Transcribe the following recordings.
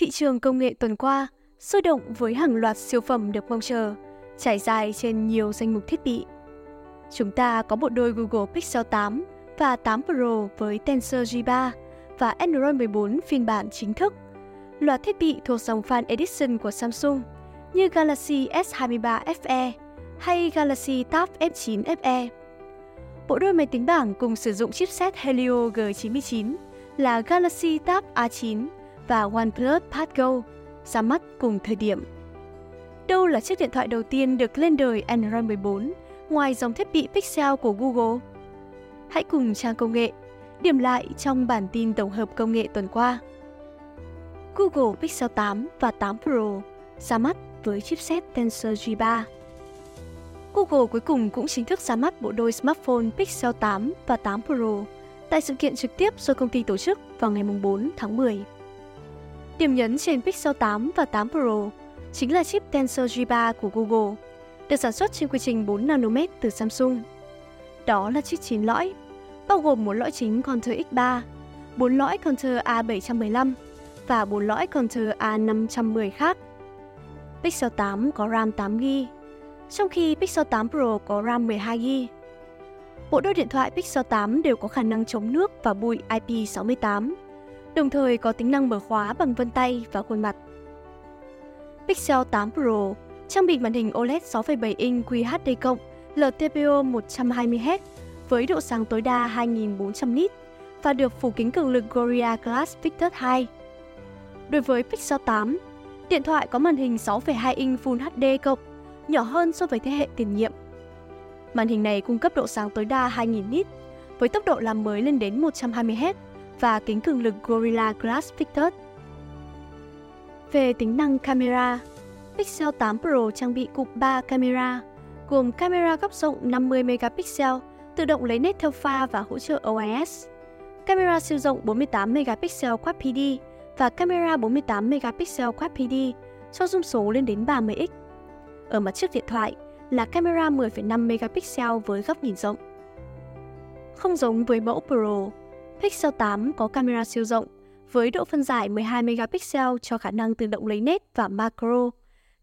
Thị trường công nghệ tuần qua sôi động với hàng loạt siêu phẩm được mong chờ, trải dài trên nhiều danh mục thiết bị. Chúng ta có bộ đôi Google Pixel 8 và 8 Pro với Tensor G3 và Android 14 phiên bản chính thức. Loạt thiết bị thuộc dòng Fan Edition của Samsung như Galaxy S23 FE hay Galaxy Tab F9 FE. Bộ đôi máy tính bảng cùng sử dụng chipset Helio G99 là Galaxy Tab A9 và OnePlus Pad Go ra mắt cùng thời điểm. Đâu là chiếc điện thoại đầu tiên được lên đời Android 14 ngoài dòng thiết bị Pixel của Google? Hãy cùng trang công nghệ điểm lại trong bản tin tổng hợp công nghệ tuần qua. Google Pixel 8 và 8 Pro ra mắt với chipset Tensor G3. Google cuối cùng cũng chính thức ra mắt bộ đôi smartphone Pixel 8 và 8 Pro tại sự kiện trực tiếp do công ty tổ chức vào ngày 4 tháng 10. Điểm nhấn trên Pixel 8 và 8 Pro chính là chip Tensor G3 của Google, được sản xuất trên quy trình 4 nanomet từ Samsung. Đó là chiếc 9 lõi, bao gồm một lõi chính Contour X3, 4 lõi Contour A715 và 4 lõi Contour A510 khác. Pixel 8 có RAM 8GB, trong khi Pixel 8 Pro có RAM 12GB. Bộ đôi điện thoại Pixel 8 đều có khả năng chống nước và bụi IP68, đồng thời có tính năng mở khóa bằng vân tay và khuôn mặt. Pixel 8 Pro trang bị màn hình OLED 6,7 inch QHD+, LTPO 120Hz với độ sáng tối đa 2400 nit và được phủ kính cường lực Gorilla Glass Victus 2. Đối với Pixel 8, điện thoại có màn hình 6,2 inch Full HD+, nhỏ hơn so với thế hệ tiền nhiệm. Màn hình này cung cấp độ sáng tối đa 2000 nit với tốc độ làm mới lên đến 120Hz và kính cường lực Gorilla Glass Victus. Về tính năng camera, Pixel 8 Pro trang bị cụm 3 camera, gồm camera góc rộng 50 megapixel, tự động lấy nét theo pha và hỗ trợ OIS. Camera siêu rộng 48 megapixel quad PD và camera 48 megapixel quad PD cho zoom số lên đến 30x. Ở mặt trước điện thoại là camera 10,5 megapixel với góc nhìn rộng. Không giống với mẫu Pro, Pixel 8 có camera siêu rộng với độ phân giải 12 megapixel cho khả năng tự động lấy nét và macro,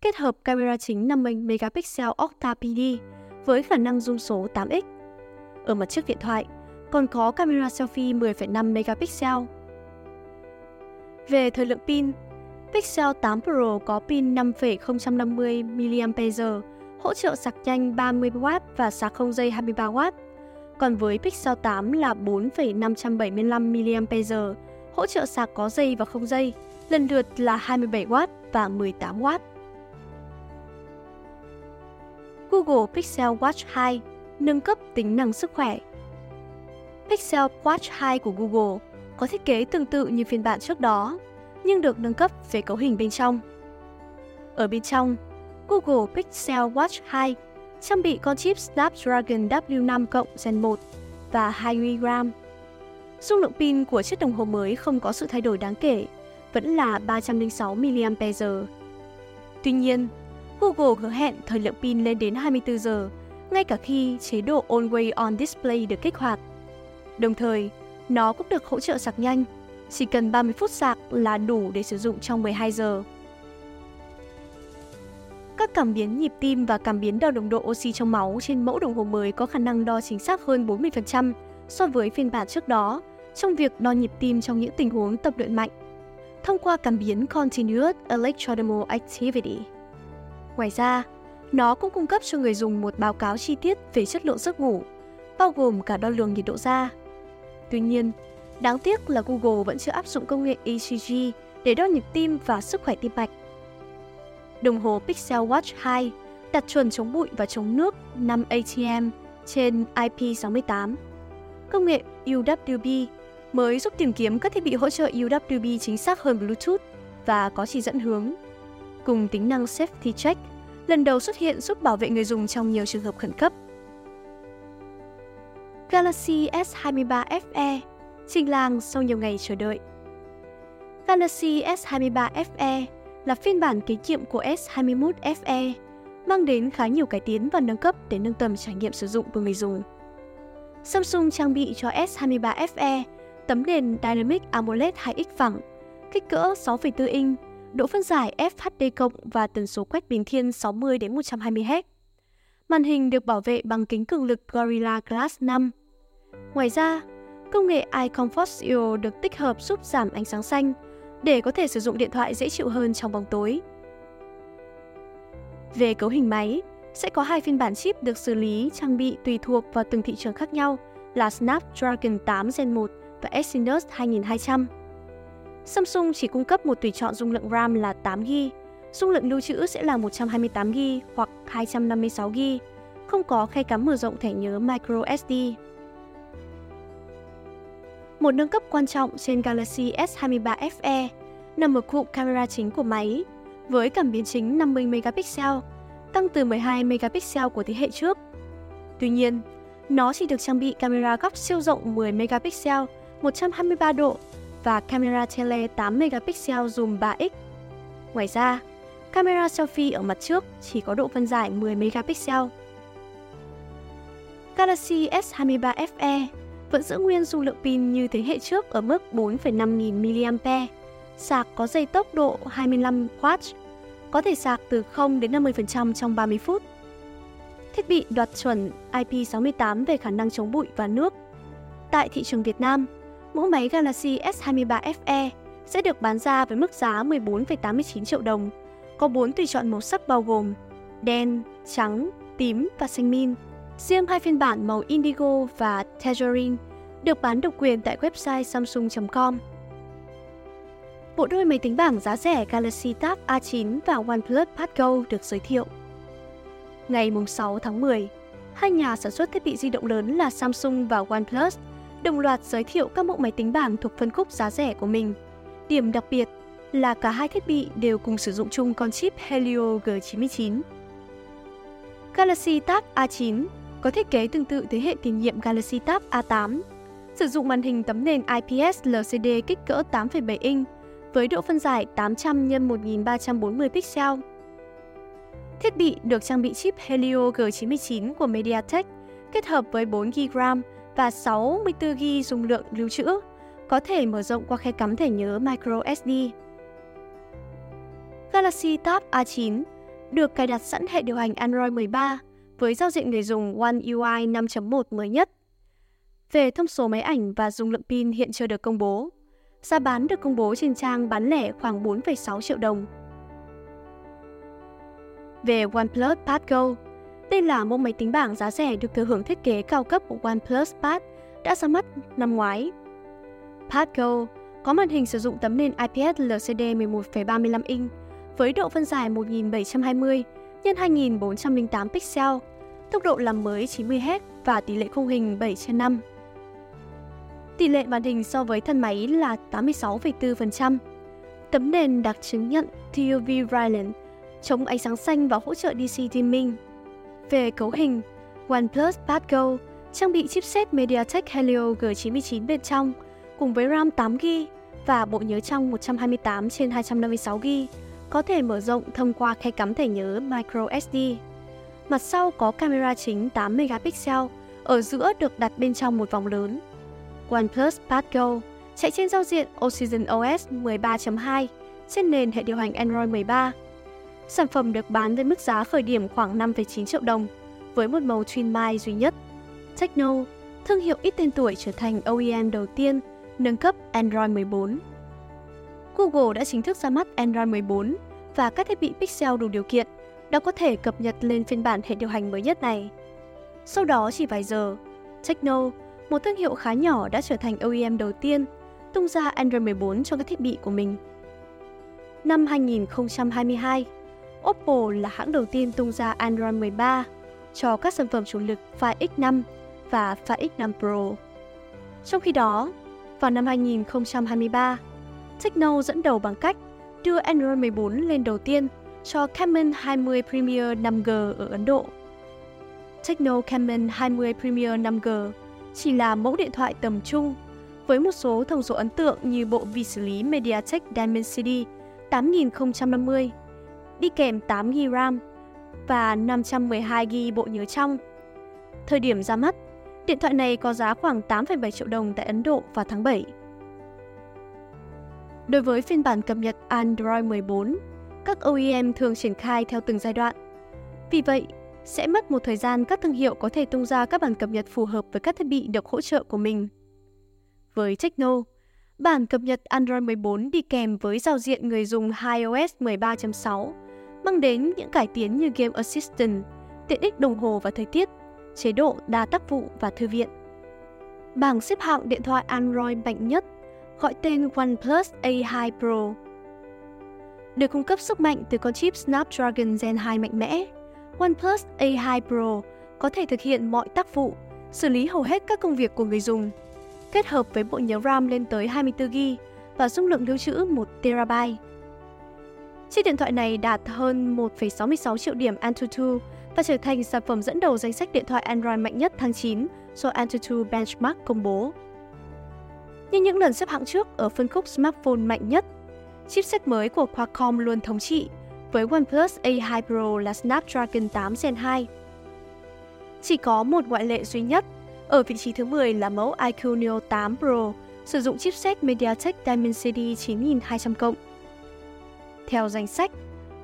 kết hợp camera chính 50 megapixel Octa PD với khả năng zoom số 8x. Ở mặt trước điện thoại, còn có camera selfie 10,5 megapixel. Về thời lượng pin, Pixel 8 Pro có pin 5,050 mAh, hỗ trợ sạc nhanh 30W và sạc không dây 23W. Còn với Pixel 8 là 4,575 mAh, hỗ trợ sạc có dây và không dây, lần lượt là 27W và 18W. Google Pixel Watch 2 nâng cấp tính năng sức khỏe. Pixel Watch 2 của Google có thiết kế tương tự như phiên bản trước đó, nhưng được nâng cấp về cấu hình bên trong. Ở bên trong, Google Pixel Watch 2 trang bị con chip Snapdragon W5 cộng Gen 1 và 2GB. Dung lượng pin của chiếc đồng hồ mới không có sự thay đổi đáng kể, vẫn là 306 mAh. Tuy nhiên, Google hứa hẹn thời lượng pin lên đến 24 giờ, ngay cả khi chế độ Always On Display được kích hoạt. Đồng thời, nó cũng được hỗ trợ sạc nhanh, chỉ cần 30 phút sạc là đủ để sử dụng trong 12 giờ. Các cảm biến nhịp tim và cảm biến đo nồng độ oxy trong máu trên mẫu đồng hồ mới có khả năng đo chính xác hơn 40% so với phiên bản trước đó trong việc đo nhịp tim trong những tình huống tập luyện mạnh thông qua cảm biến Continuous Electrodermal Activity. Ngoài ra, nó cũng cung cấp cho người dùng một báo cáo chi tiết về chất lượng giấc ngủ, bao gồm cả đo lường nhiệt độ da. Tuy nhiên, đáng tiếc là Google vẫn chưa áp dụng công nghệ ECG để đo nhịp tim và sức khỏe tim mạch. Đồng hồ Pixel Watch 2 đạt chuẩn chống bụi và chống nước 5 ATM trên IP68. Công nghệ UWB mới giúp tìm kiếm các thiết bị hỗ trợ UWB chính xác hơn Bluetooth và có chỉ dẫn hướng. Cùng tính năng Safety Check, lần đầu xuất hiện giúp bảo vệ người dùng trong nhiều trường hợp khẩn cấp. Galaxy S23 FE trình làng sau nhiều ngày chờ đợi. Galaxy S23 FE là phiên bản kế nhiệm của S21 FE, mang đến khá nhiều cải tiến và nâng cấp để nâng tầm trải nghiệm sử dụng của người dùng. Samsung trang bị cho S23 FE tấm nền Dynamic AMOLED 2X phẳng, kích cỡ 6,4 inch độ phân giải FHD+ và tần số quét bình thiên 60 đến 120 Hz. Màn hình được bảo vệ bằng kính cường lực Gorilla Glass 5. Ngoài ra, công nghệ Eye Comfort EO được tích hợp giúp giảm ánh sáng xanh để có thể sử dụng điện thoại dễ chịu hơn trong bóng tối. Về cấu hình máy, sẽ có hai phiên bản chip được xử lý trang bị tùy thuộc vào từng thị trường khác nhau là Snapdragon 8 Gen 1 và Exynos 2200. Samsung chỉ cung cấp một tùy chọn dung lượng RAM là 8GB, dung lượng lưu trữ sẽ là 128GB hoặc 256GB, không có khe cắm mở rộng thẻ nhớ microSD. Một nâng cấp quan trọng trên Galaxy S23 FE nằm ở cụm camera chính của máy, với cảm biến chính 50 megapixel, tăng từ 12 megapixel của thế hệ trước. Tuy nhiên, nó chỉ được trang bị camera góc siêu rộng 10 megapixel, 123 độ và camera tele 8 megapixel zoom 3x. Ngoài ra, camera selfie ở mặt trước chỉ có độ phân giải 10 megapixel. Galaxy S23 FE vẫn giữ nguyên dung lượng pin như thế hệ trước ở mức 4,5 nghìn mAh. Sạc có dây tốc độ 25W, có thể sạc từ 0 đến 50% trong 30 phút. Thiết bị đoạt chuẩn IP68 về khả năng chống bụi và nước. Tại thị trường Việt Nam, mẫu máy Galaxy S23 FE sẽ được bán ra với mức giá 14,89 triệu đồng, có 4 tùy chọn màu sắc bao gồm đen, trắng, tím và xanh min. Riêng hai phiên bản màu Indigo và Tangerine được bán độc quyền tại website samsung.com. Bộ đôi máy tính bảng giá rẻ Galaxy Tab A9 và OnePlus Pad Go được giới thiệu. Ngày 6 tháng 10, hai nhà sản xuất thiết bị di động lớn là Samsung và OnePlus đồng loạt giới thiệu các mẫu máy tính bảng thuộc phân khúc giá rẻ của mình. Điểm đặc biệt là cả hai thiết bị đều cùng sử dụng chung con chip Helio G99. Galaxy Tab A9 có thiết kế tương tự thế hệ tiền nhiệm Galaxy Tab A8, sử dụng màn hình tấm nền IPS LCD kích cỡ 8,7 inch với độ phân giải 800 x 1340 pixel. Thiết bị được trang bị chip Helio G99 của MediaTek kết hợp với 4GB RAM và 64GB dung lượng lưu trữ, có thể mở rộng qua khe cắm thẻ nhớ microSD. Galaxy Tab A9 được cài đặt sẵn hệ điều hành Android 13 với giao diện người dùng One UI 5.1 mới nhất. Về thông số máy ảnh và dung lượng pin hiện chưa được công bố, giá bán được công bố trên trang bán lẻ khoảng 4,6 triệu đồng. Về OnePlus Pad Go, đây là mẫu máy tính bảng giá rẻ được thừa hưởng thiết kế cao cấp của OnePlus Pad đã ra mắt năm ngoái. Pad Go có màn hình sử dụng tấm nền IPS LCD 11,35 inch với độ phân giải 1720 x 2408 pixel, tốc độ làm mới 90Hz và tỷ lệ khung hình 7 trên 5. Tỷ lệ màn hình so với thân máy là 86,4%. Tấm nền đặc chứng nhận TUV Brilliant, chống ánh sáng xanh và hỗ trợ DC dimming. Về cấu hình, OnePlus Pad Go trang bị chipset MediaTek Helio G99 bên trong cùng với RAM 8GB và bộ nhớ trong 128 trên 256GB có thể mở rộng thông qua khe cắm thẻ nhớ microSD. Mặt sau có camera chính 8 megapixel, ở giữa được đặt bên trong một vòng lớn. OnePlus Pad Go chạy trên giao diện Oxygen OS 13.2 trên nền hệ điều hành Android 13. Sản phẩm được bán với mức giá khởi điểm khoảng 5,9 triệu đồng, với một màu twin mai duy nhất. Techno, thương hiệu ít tên tuổi trở thành OEM đầu tiên nâng cấp Android 14. Google đã chính thức ra mắt Android 14 và các thiết bị Pixel đủ điều kiện đã có thể cập nhật lên phiên bản hệ điều hành mới nhất này. Sau đó chỉ vài giờ, Techno, một thương hiệu khá nhỏ đã trở thành OEM đầu tiên tung ra Android 14 cho các thiết bị của mình. Năm 2022, Oppo là hãng đầu tiên tung ra Android 13 cho các sản phẩm chủ lực Find X5 và Find X5 Pro. Trong khi đó, vào năm 2023, Techno dẫn đầu bằng cách đưa Android 14 lên đầu tiên cho Camon 20 Premier 5G ở Ấn Độ. Techno Camon 20 Premier 5G chỉ là mẫu điện thoại tầm trung với một số thông số ấn tượng như bộ vi xử lý MediaTek Dimensity 8050, đi kèm 8GB RAM và 512GB bộ nhớ trong. Thời điểm ra mắt, điện thoại này có giá khoảng 8,7 triệu đồng tại Ấn Độ vào tháng 7. Đối với phiên bản cập nhật Android 14, các OEM thường triển khai theo từng giai đoạn. Vì vậy, sẽ mất một thời gian các thương hiệu có thể tung ra các bản cập nhật phù hợp với các thiết bị được hỗ trợ của mình. Với Techno, bản cập nhật Android 14 đi kèm với giao diện người dùng iOS 13.6, mang đến những cải tiến như Game Assistant, tiện ích đồng hồ và thời tiết, chế độ đa tác vụ và thư viện. Bảng xếp hạng điện thoại Android mạnh nhất gọi tên OnePlus A2 Pro. Được cung cấp sức mạnh từ con chip Snapdragon Gen 2 mạnh mẽ, OnePlus A2 Pro có thể thực hiện mọi tác vụ, xử lý hầu hết các công việc của người dùng, kết hợp với bộ nhớ RAM lên tới 24GB và dung lượng lưu trữ 1TB. Chiếc điện thoại này đạt hơn 1,66 triệu điểm Antutu và trở thành sản phẩm dẫn đầu danh sách điện thoại Android mạnh nhất tháng 9 do Antutu Benchmark công bố. Như những lần xếp hạng trước ở phân khúc smartphone mạnh nhất, chipset mới của Qualcomm luôn thống trị với OnePlus A2 Pro là Snapdragon 8 Gen 2. Chỉ có một ngoại lệ duy nhất, ở vị trí thứ 10 là mẫu iQOO Neo 8 Pro, sử dụng chipset MediaTek Dimensity 9200 cộng. Theo danh sách,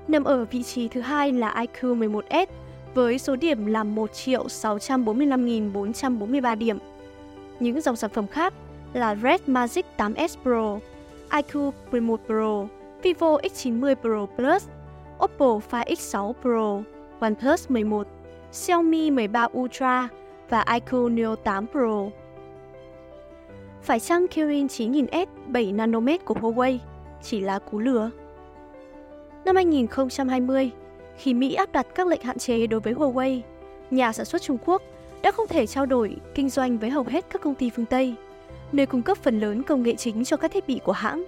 nằm ở vị trí thứ hai là iQOO 11s với số điểm là 1.645.443 điểm. Những dòng sản phẩm khác là Red Magic 8s Pro, IQ 11 Pro, Vivo X90 Pro Plus, Oppo Find X6 Pro, OnePlus 11, Xiaomi 13 Ultra và IQ Neo 8 Pro. Phải chăng Kirin 9000S 7 nanomet của Huawei chỉ là cú lừa? Năm 2020, khi Mỹ áp đặt các lệnh hạn chế đối với Huawei, nhà sản xuất Trung Quốc đã không thể trao đổi kinh doanh với hầu hết các công ty phương Tây, nơi cung cấp phần lớn công nghệ chính cho các thiết bị của hãng.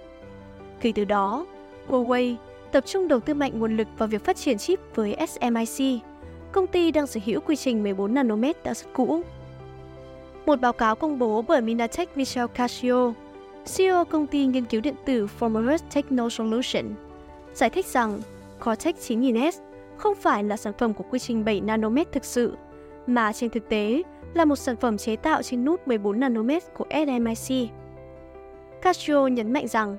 Kể từ đó, Huawei tập trung đầu tư mạnh nguồn lực vào việc phát triển chip với SMIC, công ty đang sở hữu quy trình 14 nanomet đã rất cũ. Một báo cáo công bố bởi Minatech Michel Casio, CEO công ty nghiên cứu điện tử Formerus Techno Solution, giải thích rằng Cortex 9000S không phải là sản phẩm của quy trình 7 nanomet thực sự, mà trên thực tế là một sản phẩm chế tạo trên nút 14 nanomet của SMIC. Casio nhấn mạnh rằng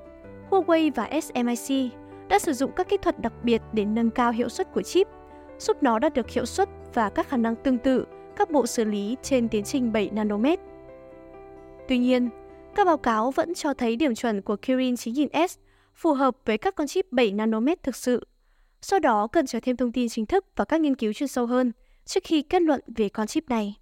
Huawei và SMIC đã sử dụng các kỹ thuật đặc biệt để nâng cao hiệu suất của chip, giúp nó đạt được hiệu suất và các khả năng tương tự các bộ xử lý trên tiến trình 7 nanomet. Tuy nhiên, các báo cáo vẫn cho thấy điểm chuẩn của Kirin 9000S phù hợp với các con chip 7 nanomet thực sự. Do đó, cần chờ thêm thông tin chính thức và các nghiên cứu chuyên sâu hơn trước khi kết luận về con chip này.